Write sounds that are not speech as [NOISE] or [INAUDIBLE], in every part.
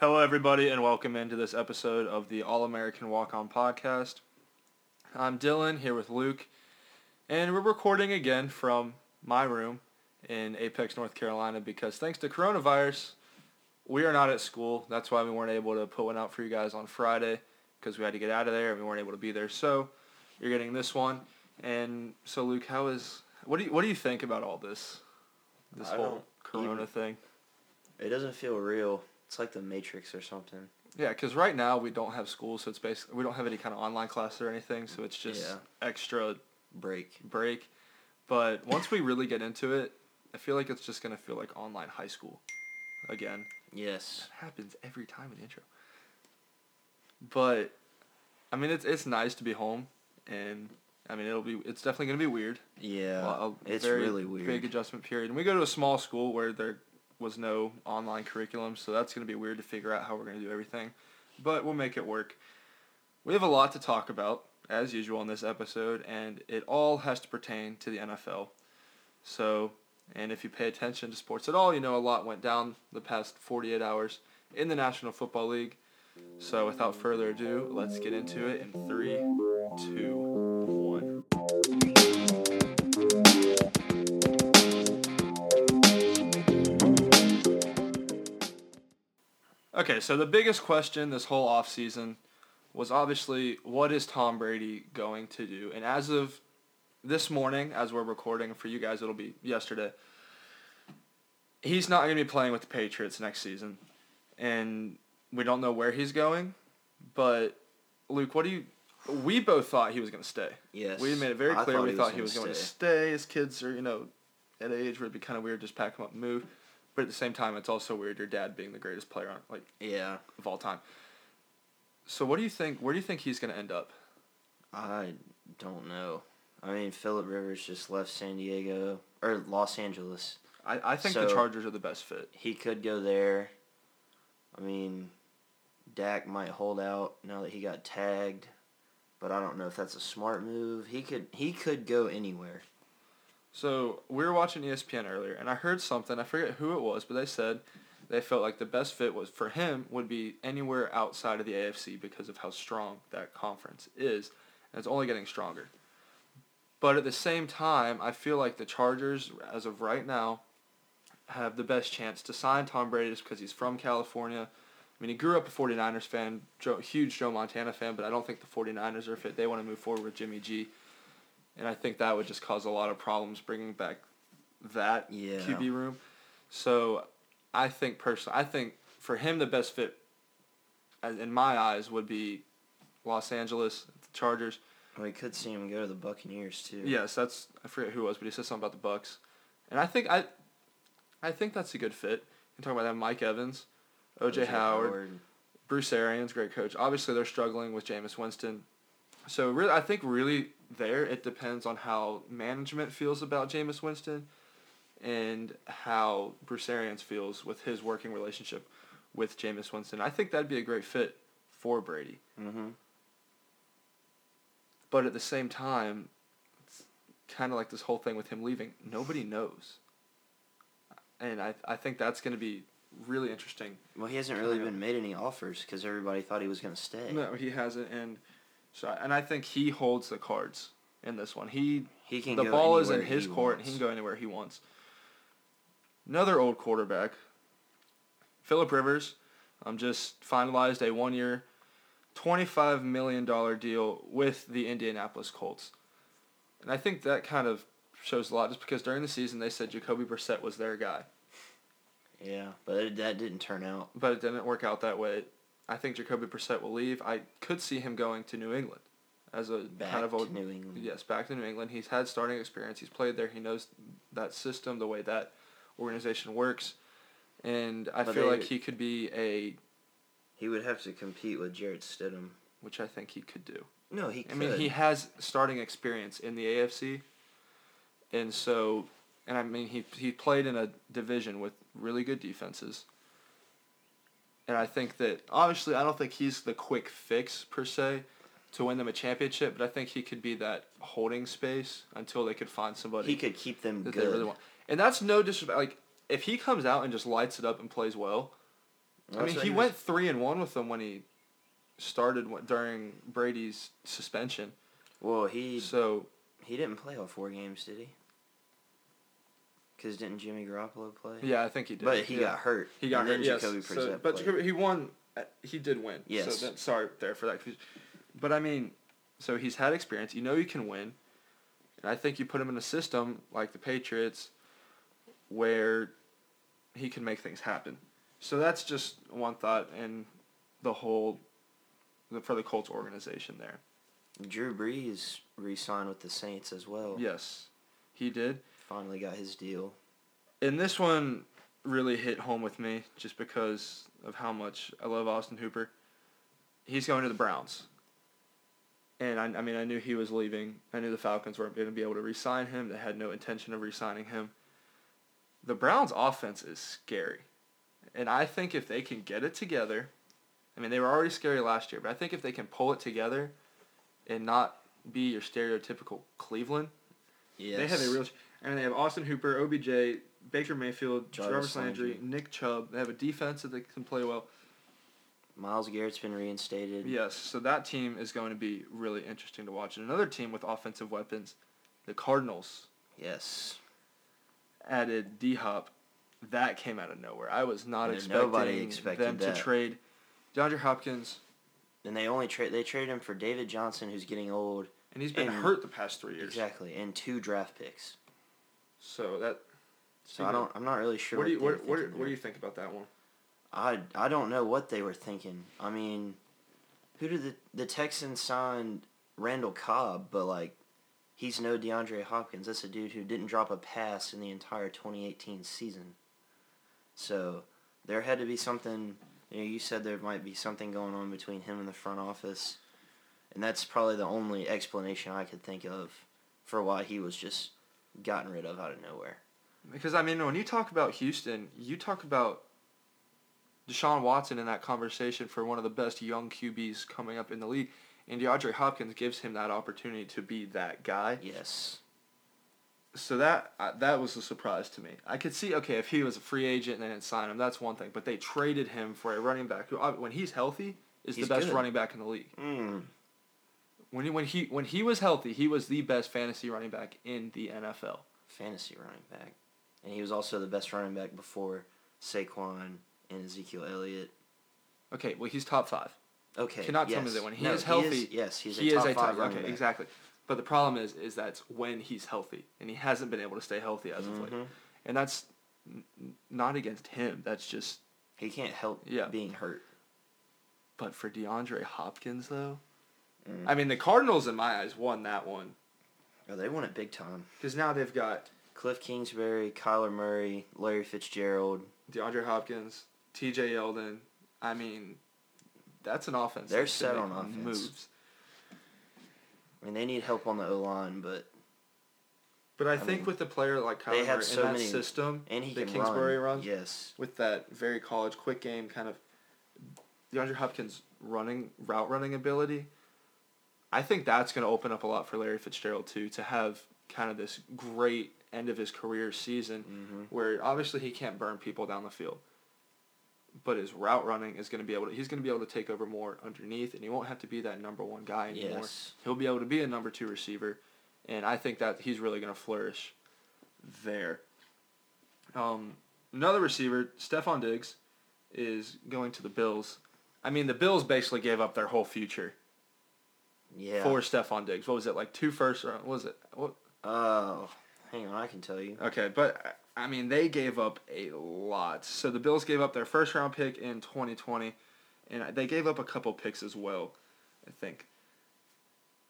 Hello, everybody, and welcome into this episode of the All American Walk On podcast. I'm Dylan here with Luke, and we're recording again from my room in Apex, North Carolina, because thanks to coronavirus, we are not at school. That's why we weren't able to put one out for you guys on Friday because we had to get out of there and we weren't able to be there. So you're getting this one. And so, Luke, how is what do you what do you think about all this, this I whole Corona even- thing? It doesn't feel real. It's like the Matrix or something. Yeah, because right now we don't have school, so it's basically we don't have any kind of online class or anything, so it's just Yeah. extra Break. break. But once we really get into it, I feel like it's just gonna feel like online high school again. Yes. It happens every time in the intro. But I mean, it's it's nice to be home, and I mean it'll be it's definitely gonna be weird. Yeah. Well, it's really weird. Big adjustment period, and we go to a small school where there was no online curriculum, so that's gonna be weird to figure out how we're gonna do everything. But we'll make it work. We have a lot to talk about as usual in this episode, and it all has to pertain to the NFL. So, and if you pay attention to sports at all, you know a lot went down the past 48 hours in the National Football League. So, without further ado, let's get into it in three, two, Okay, so the biggest question this whole offseason was obviously what is Tom Brady going to do? And as of this morning, as we're recording for you guys, it'll be yesterday. He's not going to be playing with the Patriots next season. And we don't know where he's going. But, Luke, what do you. We both thought he was going to stay. Yes. We made it very clear we thought he was going to stay. stay. His kids are, you know, at age where it'd be kind of weird just pack him up and move. But at the same time, it's also weird your dad being the greatest player on like Yeah. of all time. So what do you think? Where do you think he's going to end up? I don't know. I mean, Philip Rivers just left San Diego or Los Angeles. I, I think the Chargers are the best fit. He could go there. I mean, Dak might hold out now that he got tagged, but I don't know if that's a smart move. He could he could go anywhere. So we were watching ESPN earlier, and I heard something. I forget who it was, but they said they felt like the best fit was for him would be anywhere outside of the AFC because of how strong that conference is, and it's only getting stronger. But at the same time, I feel like the Chargers, as of right now, have the best chance to sign Tom Brady just because he's from California. I mean, he grew up a 49ers fan, huge Joe Montana fan, but I don't think the 49ers are fit. They want to move forward with Jimmy G. And I think that would just cause a lot of problems bringing back that Yeah. QB room. So I think personally, I think for him the best fit, in my eyes, would be Los Angeles, the Chargers. We could see him go to the Buccaneers too. Yes, that's I forget who it was, but he said something about the Bucks, and I think I, I think that's a good fit. You talk about that Mike Evans, OJ, Howard, Bruce Arians, great coach. Obviously, they're struggling with Jameis Winston. So really, I think really there it depends on how management feels about Jameis Winston, and how Bruce Arians feels with his working relationship with Jameis Winston. I think that'd be a great fit for Brady. Mm-hmm. But at the same time, it's kind of like this whole thing with him leaving. Nobody knows. And I, I think that's going to be really interesting. Well, he hasn't really been made any offers because everybody thought he was going to stay. No, he hasn't, and so and I think he holds the cards in this one. He He can the ball is in his court. and He can go anywhere he wants. Another old quarterback, Philip Rivers, um, just finalized a one-year, twenty-five million dollar deal with the Indianapolis Colts, and I think that kind of shows a lot. Just because during the season they said Jacoby Brissett was their guy, Yeah, but it, that didn't turn out. but it didn't work out that way. I think Jacoby Brissett will leave. I could see him going to New England as a Back kind of a to New England. Yes, back to New England. He's had starting experience. He's played there. He knows that system, the way that organization works, and I But feel they- like he could be a, He would have to compete with Jarrett Stidham. which I think he could do. No, he I mean, he has starting experience in the AFC, and so, and I mean, he he played in a division with really good defenses. And I think that obviously, I don't think he's the quick fix per se to win them a championship, but I think he could be that holding space until they could find somebody. he could keep them that good. they really want. And that's no disrespect. Like if he comes out and just lights it up and plays well, I That's mean, he was- went three and one with them when he started during Brady's suspension. Well, he So he didn't play all four games, did he? Because didn't Jimmy Garoppolo play? yeah, I think he did. But he yeah. got hurt. He got and hurt. Yes. Jacoby So, but. Jacoby, he won. uh, He did win. Yes. So that, sorry there for that. confusion. But I mean, so he's had experience. You know you can win, and I think you put him in a system like the Patriots, where he can make things happen. So that's just one thought in the whole, the, for the Colts organization there. Drew Brees re-signed with the Saints as well. Yes, he did. Finally got his deal. And this one really hit home with me just because of how much I love Austin Hooper. He's going to the Browns. And I, I mean, I knew he was leaving. I knew the Falcons weren't going to be able to re-sign him. They had no intention of re-signing him. The Browns' offense is scary. And I think if they can get it together, I mean, they were already scary last year, but I think if they can pull it together and not be your stereotypical Cleveland, Yes. they have a real, and they have Austin Hooper, OBJ, Baker Mayfield, Jarvis Landry, Landry. Nick Chubb. They have a defense that they can play well. Myles Garrett's been reinstated. Yes, so that team is going to be really interesting to watch. And another team with offensive weapons, the Cardinals Yes. added D Hop. That came out of nowhere. I was not Yeah, expecting nobody expected them that. to trade DeAndre Hopkins, And they only trade they traded him for David Johnson, who's getting old. and he's been And- hurt the past three years. Exactly, and two draft picks. So that. So I don't. I'm not really sure. What do you they what, what, what do you think about that one? I I don't know what they were thinking. I mean, who did the the Texans sign Randall Cobb? But like, he's no DeAndre Hopkins. That's a dude who didn't drop a pass in the entire 2018 season. So there had to be something. You know, you said there might be something going on between him and the front office, and that's probably the only explanation I could think of for why he was just gotten rid of out of nowhere. Because I mean, when you talk about Houston, you talk about Deshaun Watson in that conversation for one of the best young QBs coming up in the league, and DeAndre Hopkins gives him that opportunity to be that guy. Yes. So that uh, that was a surprise to me. I could see okay if he was a free agent and they didn't sign him, that's one thing. But they traded him for a running back who, uh, when he's healthy, is He's the best good. running back in the league. Mm. When he when he when he was healthy, he was the best fantasy running back in the NFL. fantasy running back. And he was also the best running back before Saquon and Ezekiel Elliott. Okay, well he's top five. Okay. Cannot tell me that when he No, is healthy, yes, he's he a is a five top. running Okay, back. exactly. But the problem is, is that's when he's healthy, and he hasn't been able to stay healthy as of late. Mhm. And that's n- not against him. That's just. He can't help Yeah. being hurt. But for DeAndre Hopkins, though, Mm. I mean, the Cardinals, in my eyes, won that one Oh, they won it big time. because now they've got Cliff Kingsbury, Kyler Murray, Larry Fitzgerald. DeAndre Hopkins, T.J. Yeldon. I mean, that's an offense. They're set on offense. Moves. I mean, they need help on the O line, but But I, I think mean, with the player like Kyler they have Murray so in that many- system, and he that can Kingsbury run. runs, Yes. with that very college quick game kind of DeAndre Hopkins running route running ability, I think that's going to open up a lot for Larry Fitzgerald too to have kind of this great end of his career season hmm where obviously he can't burn people down the field. But his route running is going to be able to he's going to be able to take over more underneath and he won't have to be that number 1 guy anymore. Yes. He'll be able to be a number 2 receiver and I think that he's really going to flourish there. Um, another receiver, Stefon Diggs, is going to the Bills. I mean, the Bills basically gave up their whole future Yeah. for Stefon Diggs. What was it like two first round? What was it? What? Oh, hang on, I can tell you. Okay, but I mean, they gave up a lot. So the Bills gave up their first round pick in 2020, and they gave up a couple picks as well, I think.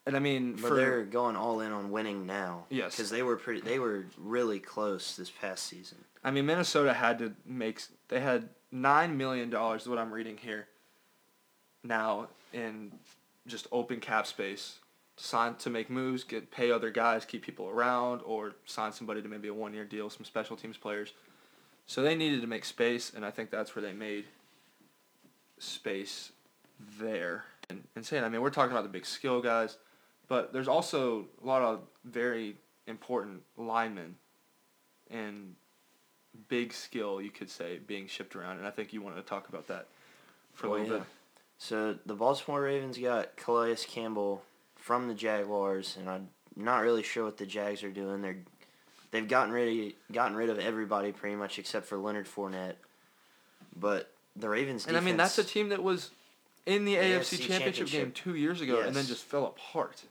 And I mean, But for they're going all in on winning now. Yes. Because they were pretty. They were really close this past season. I mean, Minnesota had to make. They had nine million dollars. What I'm reading here. Now in just open cap space, sign to make moves, get pay other guys, keep people around, or sign somebody to maybe a one year deal, some special teams players. So they needed to make space, and I think that's where they made space there. And, and saying, I mean, we're talking about the big skill guys, but there's also a lot of very important linemen and big skill you could say being shipped around, and I think you wanted to talk about that for a Oh, little yeah. bit. So the Baltimore Ravens got Calais Campbell from the Jaguars, and I'm not really sure what the Jags are doing. They're they've gotten rid of, gotten rid of everybody pretty much except for Leonard Fournette. But the Ravens And I mean that's a team that was in the AFC, AFC Championship, game two years ago, and then just fell apart.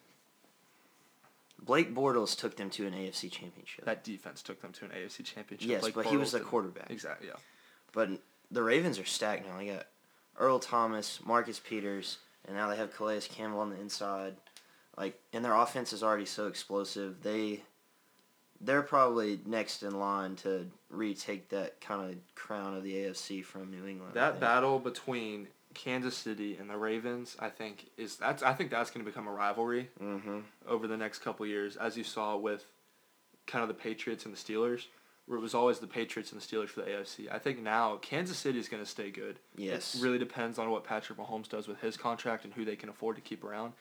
Blake Bortles took them to an AFC Championship. That defense took them to an AFC Championship. yes, like but he was the quarterback. Exactly. Yeah. But the Ravens are stacked now. They got Earl Thomas, Marcus Peters, and now they have Calais Campbell on the inside. Like, and their offense is already so explosive. They, they're probably next in line to retake that kind of crown of the AFC from New England. That battle between Kansas City and the Ravens, I think is that's I think that's going to become a rivalry Mm-hmm. over the next couple years, as you saw with kind of the Patriots and the Steelers, where it was always the Patriots and the Steelers for the AFC. I think now Kansas City is going to stay good. Yes. It really depends on what Patrick Mahomes does with his contract and who they can afford to keep around.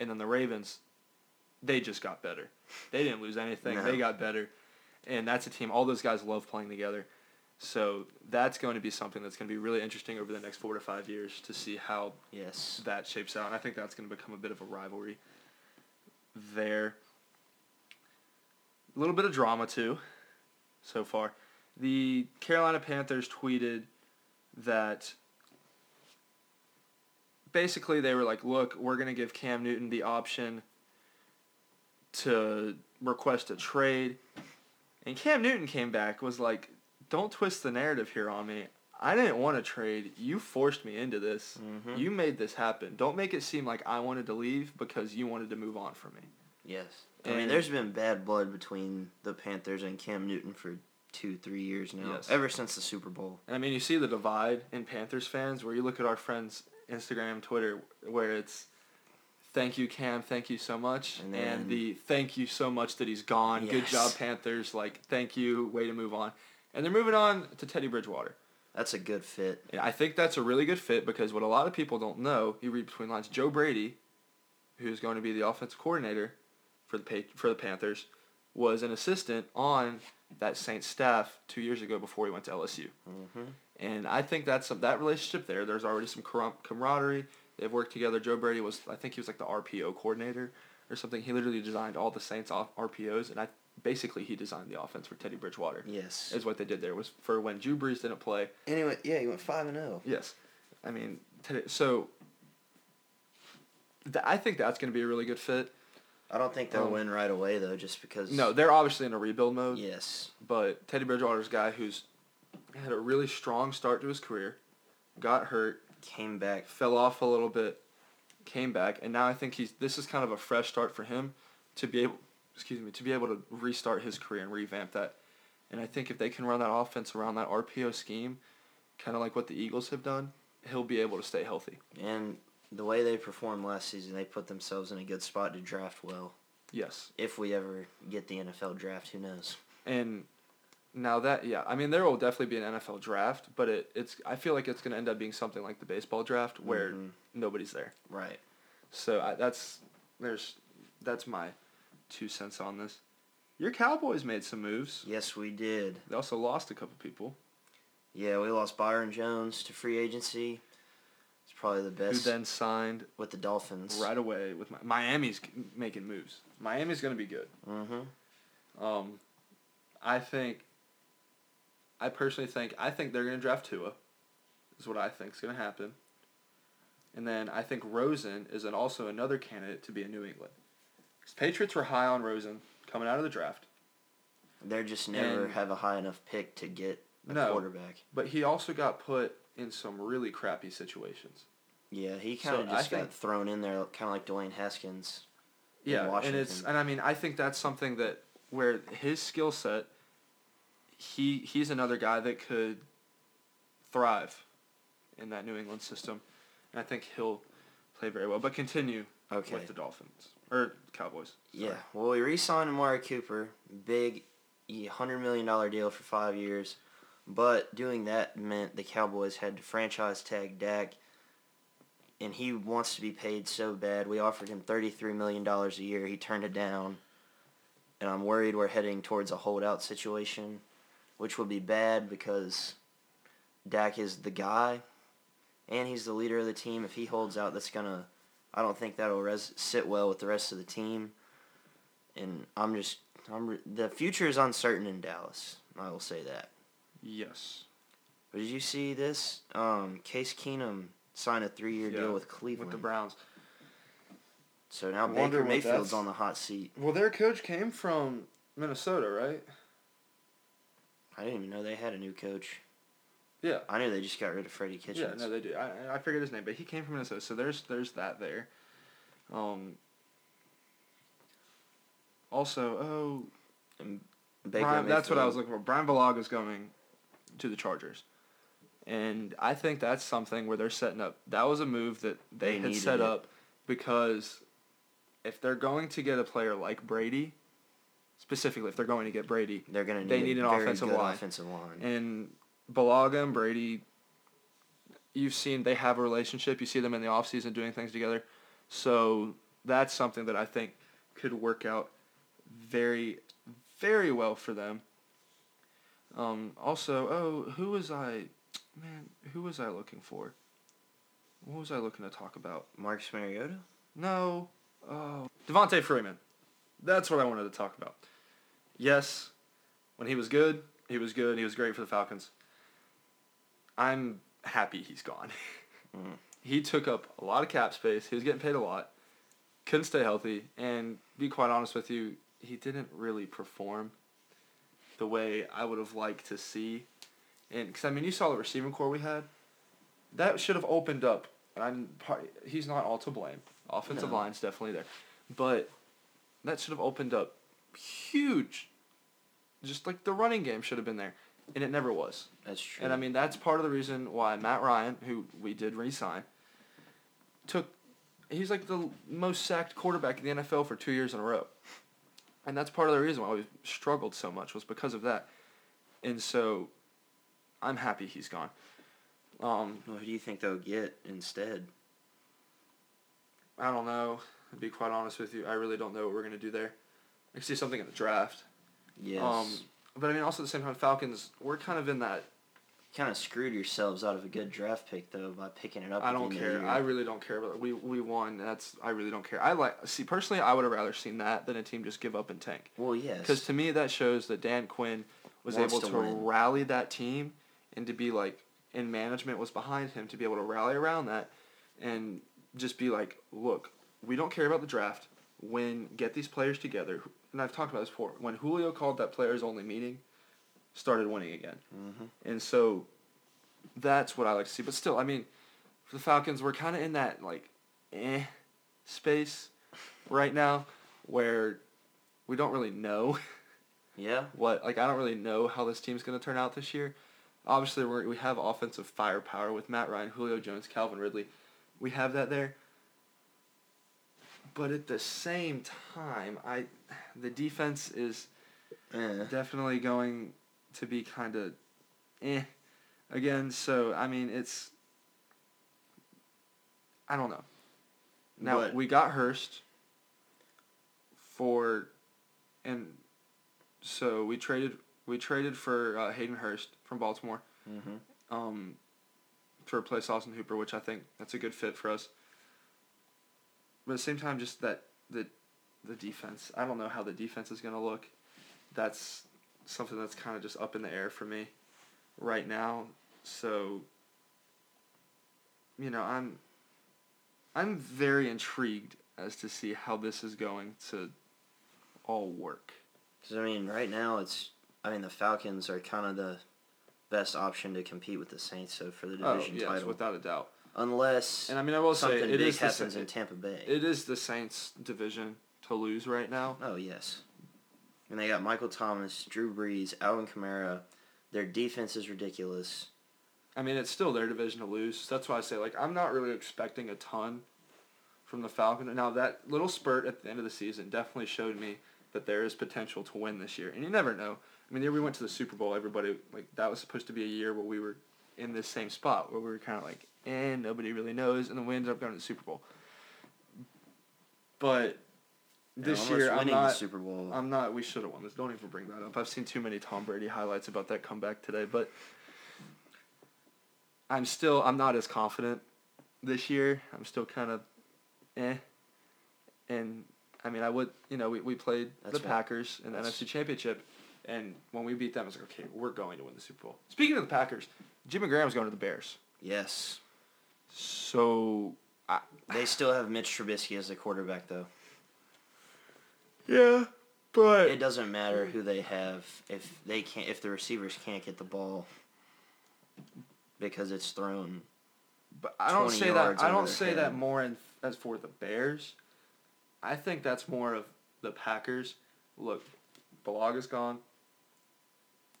And then the Ravens, they just got better. They didn't lose anything. No. They got better. And that's a team all those guys love playing together. So that's going to be something that's going to be really interesting over the next 4 to 5 years to see how Yes. that shapes out. And I think that's going to become a bit of a rivalry there. A little bit of drama too, so far. The Carolina Panthers tweeted that basically they were like, look, we're going to give Cam Newton the option to request a trade. And Cam Newton came back, was like, don't twist the narrative here on me. I didn't want to trade. You forced me into this. Mhm. You made this happen. Don't make it seem like I wanted to leave because you wanted to move on from me. Yes. I mean, there's been bad blood between the Panthers and Cam Newton for two, three years now. Yes. Ever since the Super Bowl. And I mean, you see the divide in Panthers fans where you look at our friends' Instagram, Twitter, where it's thank you, Cam, thank you so much. And And, the thank you so much that he's gone. Good job, Panthers. Like, thank you, way to move on. And they're moving on to Teddy Bridgewater. That's a good fit. And I think that's a really good fit because what a lot of people don't know, you read between lines, Joe Brady, who's going to be the offensive coordinator for the Pa- for the Panthers, was an assistant on that Saints staff two years ago before he went to LSU. Mm-hmm. And I think that's some, that relationship there. There's already some camaraderie. They've worked together. Joe Brady was, I think he was like the RPO coordinator or something. He literally designed all the Saints off RPOs, and I basically he designed the offense for Teddy Bridgewater. Yes. Is what they did there was for when Drew Brees didn't play. Anyway, yeah, he went five and oh. zero. Yes, I mean so. Th- I think that's going to be a really good fit. I don't think they'll Um, win right away though, just because. No, they're obviously in a rebuild mode. Yes. But Teddy Bridgewater's a guy who's had a really strong start to his career, got hurt, Came back. fell off a little bit, came back, and now I think he's this is kind of a fresh start for him to be able, excuse me, to be able to restart his career and revamp that. And I think if they can run that offense around that RPO scheme, kind of like what the Eagles have done, he'll be able to stay healthy. And the way they performed last season, they put themselves in a good spot to draft well. Yes. If we ever get the NFL draft, who knows? And now that yeah, I mean there will definitely be an NFL draft, but it, it's I feel like it's going to end up being something like the baseball draft where Mhm. nobody's there. Right. So I, that's there's that's my two cents on this. Your Cowboys made some moves. Yes, we did. They also lost a couple people Yeah, we lost Byron Jones to free agency. Probably the best. who then signed with the Dolphins. right away with Mi- Miami's making moves. Miami's going to be good. Mm-hmm. Um, I think. I personally think I think they're going to draft Tua. Is what I think is going to happen. And then I think Rosen is an, also another candidate to be in New England. Patriots were high on Rosen coming out of the draft. They're just never And- have a high enough pick to get a No. quarterback. But he also got put in some really crappy situations. Yeah, he kind So of I just got think- thrown in there, kind of like Dwayne Haskins. in Yeah, and it's and I mean I think that's something that where his skill set, he he's another guy that could thrive in that New England system, and I think he'll play very well. But continue Okay. with the Dolphins or Cowboys. Yeah. Well, we re-signed Amari Cooper, big, hundred million dollar deal for five years, but doing that meant the Cowboys had to franchise tag Dak, and he wants to be paid so bad. We offered him thirty three million dollars a year. He turned it down, and I'm worried we're heading towards a holdout situation. which would be bad because Dak is the guy, and he's the leader of the team. If he holds out, that's gonna. I don't think that'll res- sit well with the rest of the team. And I'm just, I'm re- the future is uncertain in Dallas. I will say that. Yes. But did you see this? Um, Case Keenum signed a three-year Yeah, deal with Cleveland. With the Browns. so now Wonder Baker Mayfield's on the hot seat. Well, their coach came from Minnesota, right? I didn't even know they had a new coach. Yeah. I knew they just got rid of Freddie Kitchens. Yeah, Kitchens. no, they do. I I figured his name, but he came from Minnesota, so there's there's that there. Um. Also, oh, and Baker Brian, that's what I was looking for. Bryan Bulaga is going to the Chargers, and I think that's something where they're setting up. That was a move that they, They had set it. up because if they're going to get a player like Brady, specifically if they're going to get Brady, They're gonna need they a need an offensive line. Offensive line. and Bulaga and Brady, you've seen they have a relationship. You see them in the offseason doing things together. So that's something that I think could work out very, very well for them. Um, also, oh, who was I, man, who was I looking for? What was I looking to talk about? Marcus Mariota. No, oh, Devonta Freeman. That's what I wanted to talk about. Yes, when he was good, he was good. He was great for the Falcons. I'm happy he's gone. [LAUGHS] Mm. He took up a lot of cap space. He was getting paid a lot. Couldn't stay healthy, and be quite honest with you, he didn't really perform the way I would have liked to see. And because I mean, you saw the receiving corps we had. That should have opened up. And I'm he's not all to blame. Offensive No. line's definitely there, but that should have opened up huge. Just like the running game should have been there, and it never was. That's true. And I mean, that's part of the reason why Matt Ryan, who we did re-sign, took. He's like the most sacked quarterback in the NFL for two years in a row, and that's part of the reason why we struggled so much was because of that. And so, I'm happy he's gone. Um, Well, who do you think they'll get instead? I don't know. To be quite honest with you, I really don't know what we're gonna do there. I see something in the draft. Yes. Um, but I mean, also at the same time, Falcons. We're kind of in that. Kind of screwed yourselves out of a good draft pick though by picking it up. I don't end of the care. I really don't care. But we we won. That's I really don't care. I like see personally. I would have rather seen that than a team just give up and tank. well, yes. Because to me, that shows that Dan Quinn was Wants able to to, rally that team and to be like, and management was behind him to be able to rally around that and just be like, look, we don't care about the draft. When get these players together, and I've talked about this before. When Julio called that players only meeting, started winning again, Mhm. and so that's what I like to see. But still, I mean, for the Falcons, we're kind of in that like, eh, space right now, where we don't really know [LAUGHS] Yeah. what like I don't really know how this team's gonna turn out this year. Obviously, we we have offensive firepower with Matt Ryan, Julio Jones, Calvin Ridley. We have that there. But at the same time, I the defense is Eh. definitely going to be kind of eh again. So I mean, it's I don't know. Now But- we got Hurst for, and so we traded we traded for uh, Hayden Hurst from Baltimore Mhm. um, to replace Austin Hooper, which I think that's a good fit for us. But at the same time, just that the the defense. I don't know how the defense is gonna look. That's something that's kind of just up in the air for me right now. So you know, I'm I'm very intrigued as to see how this is going to all work. Cuz I mean, right now it's. I mean, the Falcons are kind of the best option to compete with the Saints, so for the division Oh division yes, title, without a doubt. unless And I mean, I will say it big is the in Tampa Bay. It is the Saints division to lose right now. Oh yes, and they got Michael Thomas, Drew Brees, Alvin Kamara. Their defense is ridiculous. I mean, it's still their division to lose. That's why I say like I'm not really expecting a ton from the Falcons. Now that little spurt at the end of the season definitely showed me that there is potential to win this year. And you never know. I mean, the we went to the Super Bowl, everybody like that was supposed to be a year where we were in this same spot where we were kind of like, eh, nobody really knows, and then we ended up going to the Super Bowl. But this year I'm not. Super Bowl. I'm not. We should have won this. Don't even bring that up. I've seen too many Tom Brady highlights about that comeback today, but I'm still. I'm not as confident this year. I'm still kind of, eh. And I mean, I would. You know, we, we played That's the what- Packers in the that's- NFC Championship, and when we beat them, I was like, okay, we're going to win the Super Bowl. Speaking of the Packers, Jimmy Graham's going to the Bears. yes. So, I, They still have Mitch Trubisky as the quarterback, though. Yeah, but It doesn't matter who they have if they can't if the receivers can't get the ball because it's thrown. But I don't say that. I don't say head. that more in, as for the Bears. I think that's more of the Packers. Look, Bulaga's gone.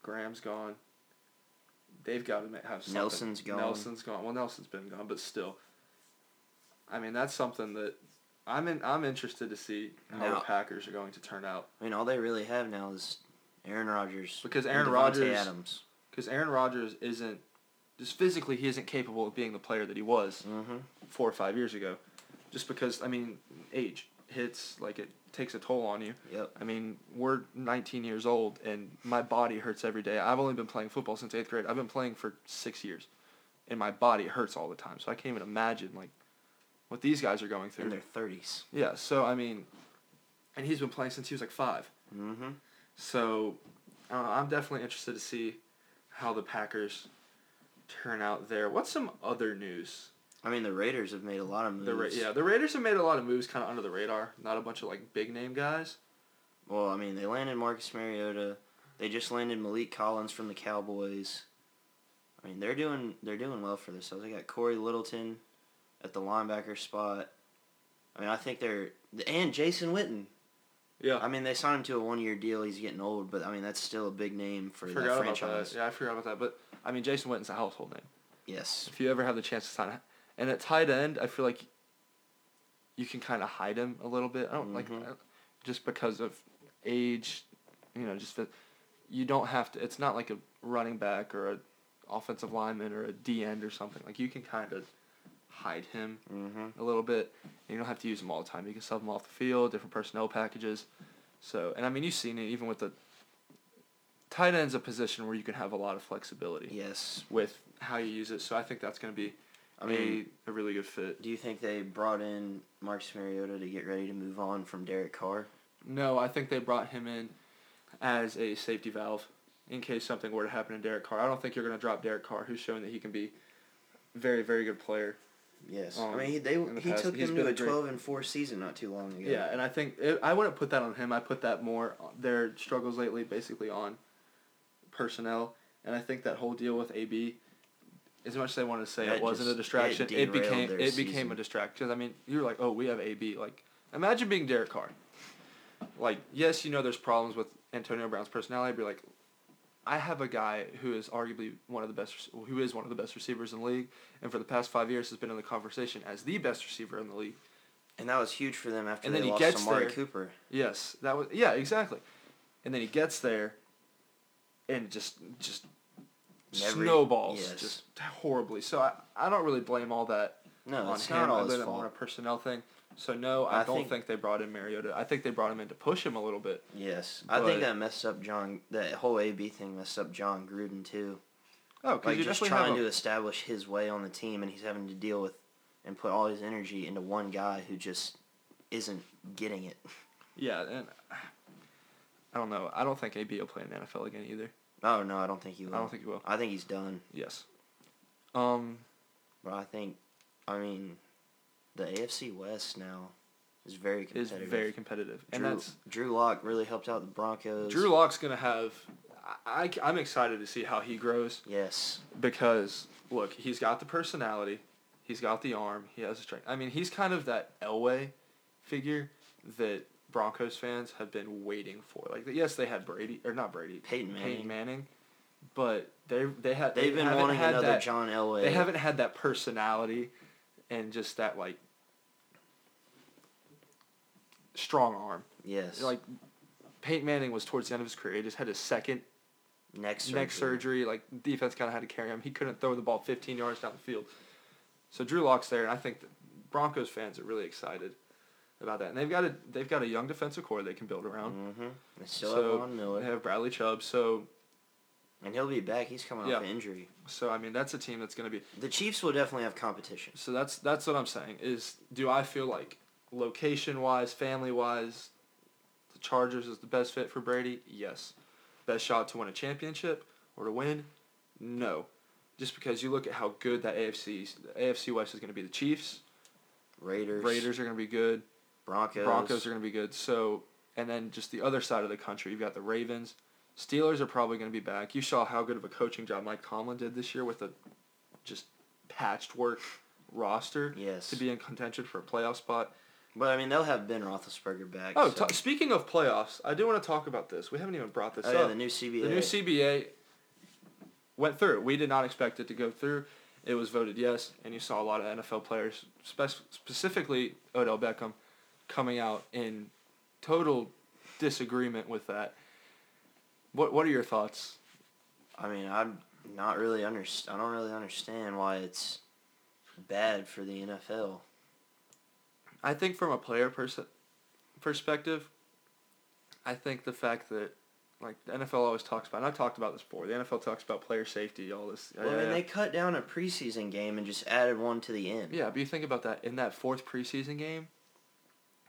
Graham's gone. They've got to have something. Nelson's gone. Nelson's gone. Well, Nelson's been gone, but still. I mean, that's something that I'm in. I'm interested to see how the Packers are going to turn out I mean, all they really have now is Aaron Rodgers because and Aaron Davante Rodgers. Adams. Because Aaron Rodgers isn't just physically he isn't capable of being the player that he was Mm-hmm. four or five years ago. Just because I mean, age hits like it takes a toll on you. Yep. I mean, we're 19 years old and my body hurts every day. I've only been playing football since eighth grade. I've been playing for six years, and my body hurts all the time. So I can't even imagine like what these guys are going through. In their thirties. Yeah. So I mean, and he's been playing since he was like five. Mm-hmm. So uh, I'm definitely interested to see how the Packers turn out there. What's some other news? I mean, the Raiders have made a lot of moves. The Ra- yeah, the Raiders have made a lot of moves kind of under the radar. Not a bunch of like big name guys. Well, I mean, they landed Marcus Mariota. They just landed Maliek Collins from the Cowboys. I mean, they're doing they're doing well for themselves. They got Cory Littleton at the linebacker spot. I mean, I think they're and Jason Witten. Yeah, I mean, they signed him to a one year deal. He's getting old, but I mean, that's still a big name for forgot that about franchise. that. Yeah, I forgot about that. But I mean, Jason Witten's a household name. Yes. If you ever have the chance to sign, a- and at tight end, I feel like you can kind of hide him a little bit. I don't like Mhm. I- just because of age, you know, just that you don't have to. It's not like a running back or a offensive lineman or a D end or something. Like you can kind of hide him Mm-hmm. a little bit. And you don't have to use him all the time. You can sub him off the field, different personnel packages. So, and I mean, you've seen it even with the tight end's a position where you can have a lot of flexibility Yes. with how you use it. So I think that's going to be I mean, a, a really good fit. do you think they brought in Marcus Mariota to get ready to move on from Derek Carr? No, I think they brought him in as a safety valve in case something were to happen to Derek Carr. I don't think you're going to drop Derek Carr, who's shown that he can be a very, very good player. Yes. Um, I mean, he, they the he past, took he's him to a great- 12 and 4 season not too long ago. Yeah, and I think it, I wouldn't put that on him. I put that more on their struggles lately, basically on personnel. And I think that whole deal with AB, as much as they wanted to say That it wasn't a distraction, it it, became it became a distraction. I mean, you're like, oh, we have AB. Like, imagine being Derek Carr. Like, yes, you know, there's problems with Antonio Brown's personality, but you're like, I have a guy who is arguably one of the best, who is one of the best receivers in the league, and for the past five years has been in the conversation as the best receiver in the league. And that was huge for them after And they then he lost gets Amari there. Cooper. Yes, that was yeah, exactly. And then he gets there, and just just snowballs yes. just horribly. So I, I don't really blame all that No, on it's him. not all I his more on a personnel thing. So no, I, I don't think- think, they brought in Mariota. I think they brought him in to push him a little bit. Yes, I think that messed up John. That whole AB thing messed up Jon Gruden too. Oh, because Like just trying have to establish his way on the team, and he's having to deal with and put all his energy into one guy who just isn't getting it. yeah, and I don't know. I don't think AB will play in the NFL again either. Oh no, I don't think he will. I don't think he will. I think he's done. Yes. Um. But I think, I mean, the AFC West now is very Is competitive. very competitive, and Drew, that's Drew Lock really helped out the Broncos. Drew Lock's gonna have. I, I am excited to see how he grows. Yes. because look, he's got the personality, he's got the arm, he has the strength. I mean, he's kind of that Elway figure that Broncos fans have been waiting for. Like, yes, they had Brady or not Brady, Peyton Manning. Peyton Manning, but they they had They've they been wanting had another that, John Elway. They haven't had that personality, and just that like strong arm. Yes. Like Peyton Manning was towards the end of his career. He just had his second neck surgery. neck surgery. Like defense kind of had to carry him. He couldn't throw the ball 15 yards down the field. So Drew Lock's there, and I think Broncos fans are really excited about that. And they've got a they've got a young defensive core they can build around. Mm-hmm. They still So, have Von Miller, They have Bradley Chubb, so and he'll be back. He's coming Yeah. off injury. so I mean that's a team that's going to be The Chiefs will definitely have competition. So that's that's what I'm saying. Is do I feel like location wise, family wise, the Chargers is the best fit for Brady? Yes. Best shot to win a championship or to win? No. Just because you look at how good that AFC the AFC West is going to be, the Chiefs, Raiders, Raiders are going to be good, Broncos, Broncos are going to be good. So and then just the other side of the country, you've got the Ravens. Steelers are probably going to be back. You saw how good of a coaching job Mike Tomlin did this year with a just patched work roster Yes, to be in contention for a playoff spot. But I mean they'll have Ben Roethlisberger back. Oh, so. t- speaking of playoffs, I do want to talk about this. We haven't even brought this oh yeah, up. the new CBA. the new CBA went through. We did not expect it to go through. It was voted yes, and you saw a lot of NFL players, spec- specifically Odell Beckham, coming out in total disagreement with that. What What are your thoughts? I mean, I'm not really underst- I don't really understand why it's bad for the NFL. I think from a player pers- perspective, I think the fact that like the NFL always talks about, and I've talked about this before. The NFL talks about player safety, all this. Well, I mean, they cut down a preseason game and just added one to the end. yeah, but you think about that in that fourth preseason game.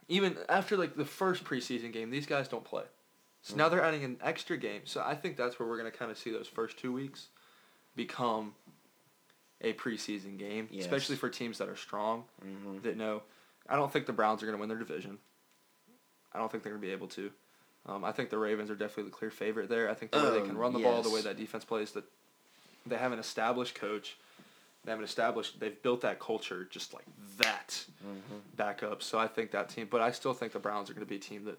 Even after like the first preseason game, these guys don't play. So now they're adding an extra game. So I think that's where we're gonna kind of see those first two weeks become a preseason game, Yes. especially for teams that are strong hmm that know. I don't think the Browns are going to win their division. I don't think they're going to be able to. Um, I think the Ravens are definitely the clear favorite there. I think the way they can run the ball, the way that defense plays, that they have an established coach. They have an established. They've built that culture just like that hmm back up. So I think that team, but I still think the Browns are going to be a team that,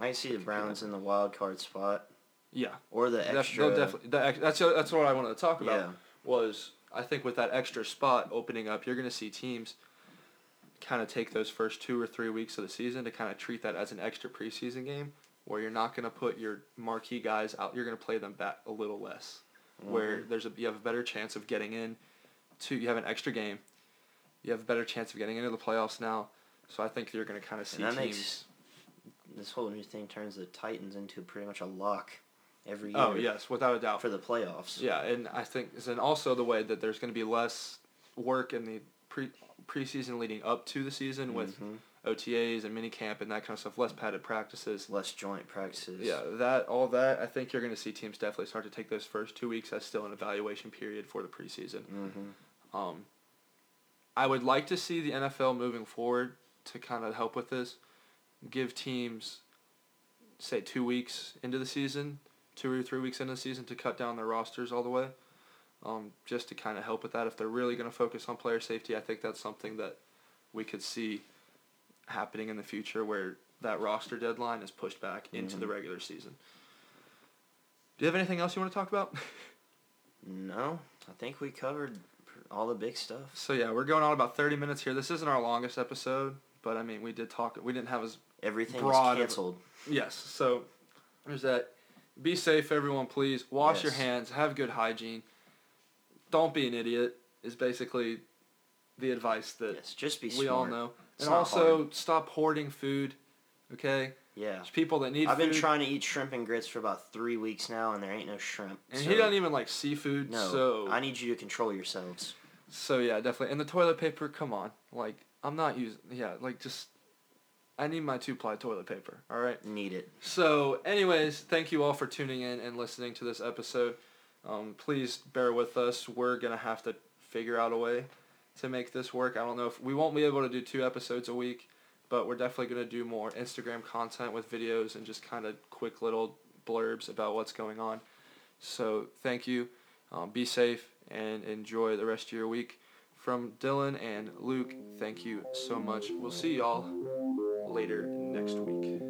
I see the Browns in the wild card spot yeah, or the extra. definitely. The, that's that's what I wanted to talk about. yeah. was I think with that extra spot opening up, you're going to see teams kind of take those first two or three weeks of the season to kind of treat that as an extra preseason game where you're not going to put your marquee guys out. You're going to play them back a little less, where Mhm. there's a you have a better chance of getting in. To you have an extra game, you have a better chance of getting into the playoffs now. So I think you're going to kind of see that teams. makes this whole new thing turns the Titans into pretty much a lock every year oh yes, without a doubt. for the playoffs. Yeah, and I think and also the way that there's going to be less work in the pre preseason leading up to the season with Mhm. OTAs and mini camp and that kind of stuff, less padded practices. less joint practices. Yeah, that all that I think you're going to see teams definitely start to take those first two weeks as still an evaluation period for the preseason. hmm Um, I would like to see the NFL moving forward to kind of help with this, give teams, say two weeks into the season, two or three weeks into the season to cut down their rosters all the way, um, just to kind of help with that. If they're really going to focus on player safety, I think that's something that we could see happening in the future where that roster deadline is pushed back into the Mhm. regular season. Do you have anything else you want to talk about? [LAUGHS] No, I think we covered all the big stuff. So yeah, we're going on about thirty minutes here. This isn't our longest episode, but I mean, we did talk. We didn't have as Everything Broad canceled. yes. So there's that. Be safe, everyone. Please wash your hands. Have good hygiene. Don't be an idiot. Is basically the advice that Yes, just be we smart. all know. It's and also hard. stop hoarding food. Okay, Yeah. there's people that need I've food. been trying to eat shrimp and grits for about three weeks now, and there ain't no shrimp. and so, he doesn't even like seafood. No, so I need you to control yourselves. So yeah, definitely. And the toilet paper, come on. Like I'm not using yeah, like just I need my two ply toilet paper, alright? Need it. So anyways, thank you all for tuning in and listening to this episode. Um, please bear with us. We're gonna have to figure out a way to make this work. I don't know if we won't be able to do two episodes a week, but we're definitely gonna do more Instagram content with videos and just kind of quick little blurbs about what's going on. So thank you. Um, be safe and enjoy the rest of your week. From Dylan and Luke, thank you so much. We'll see y'all later next week.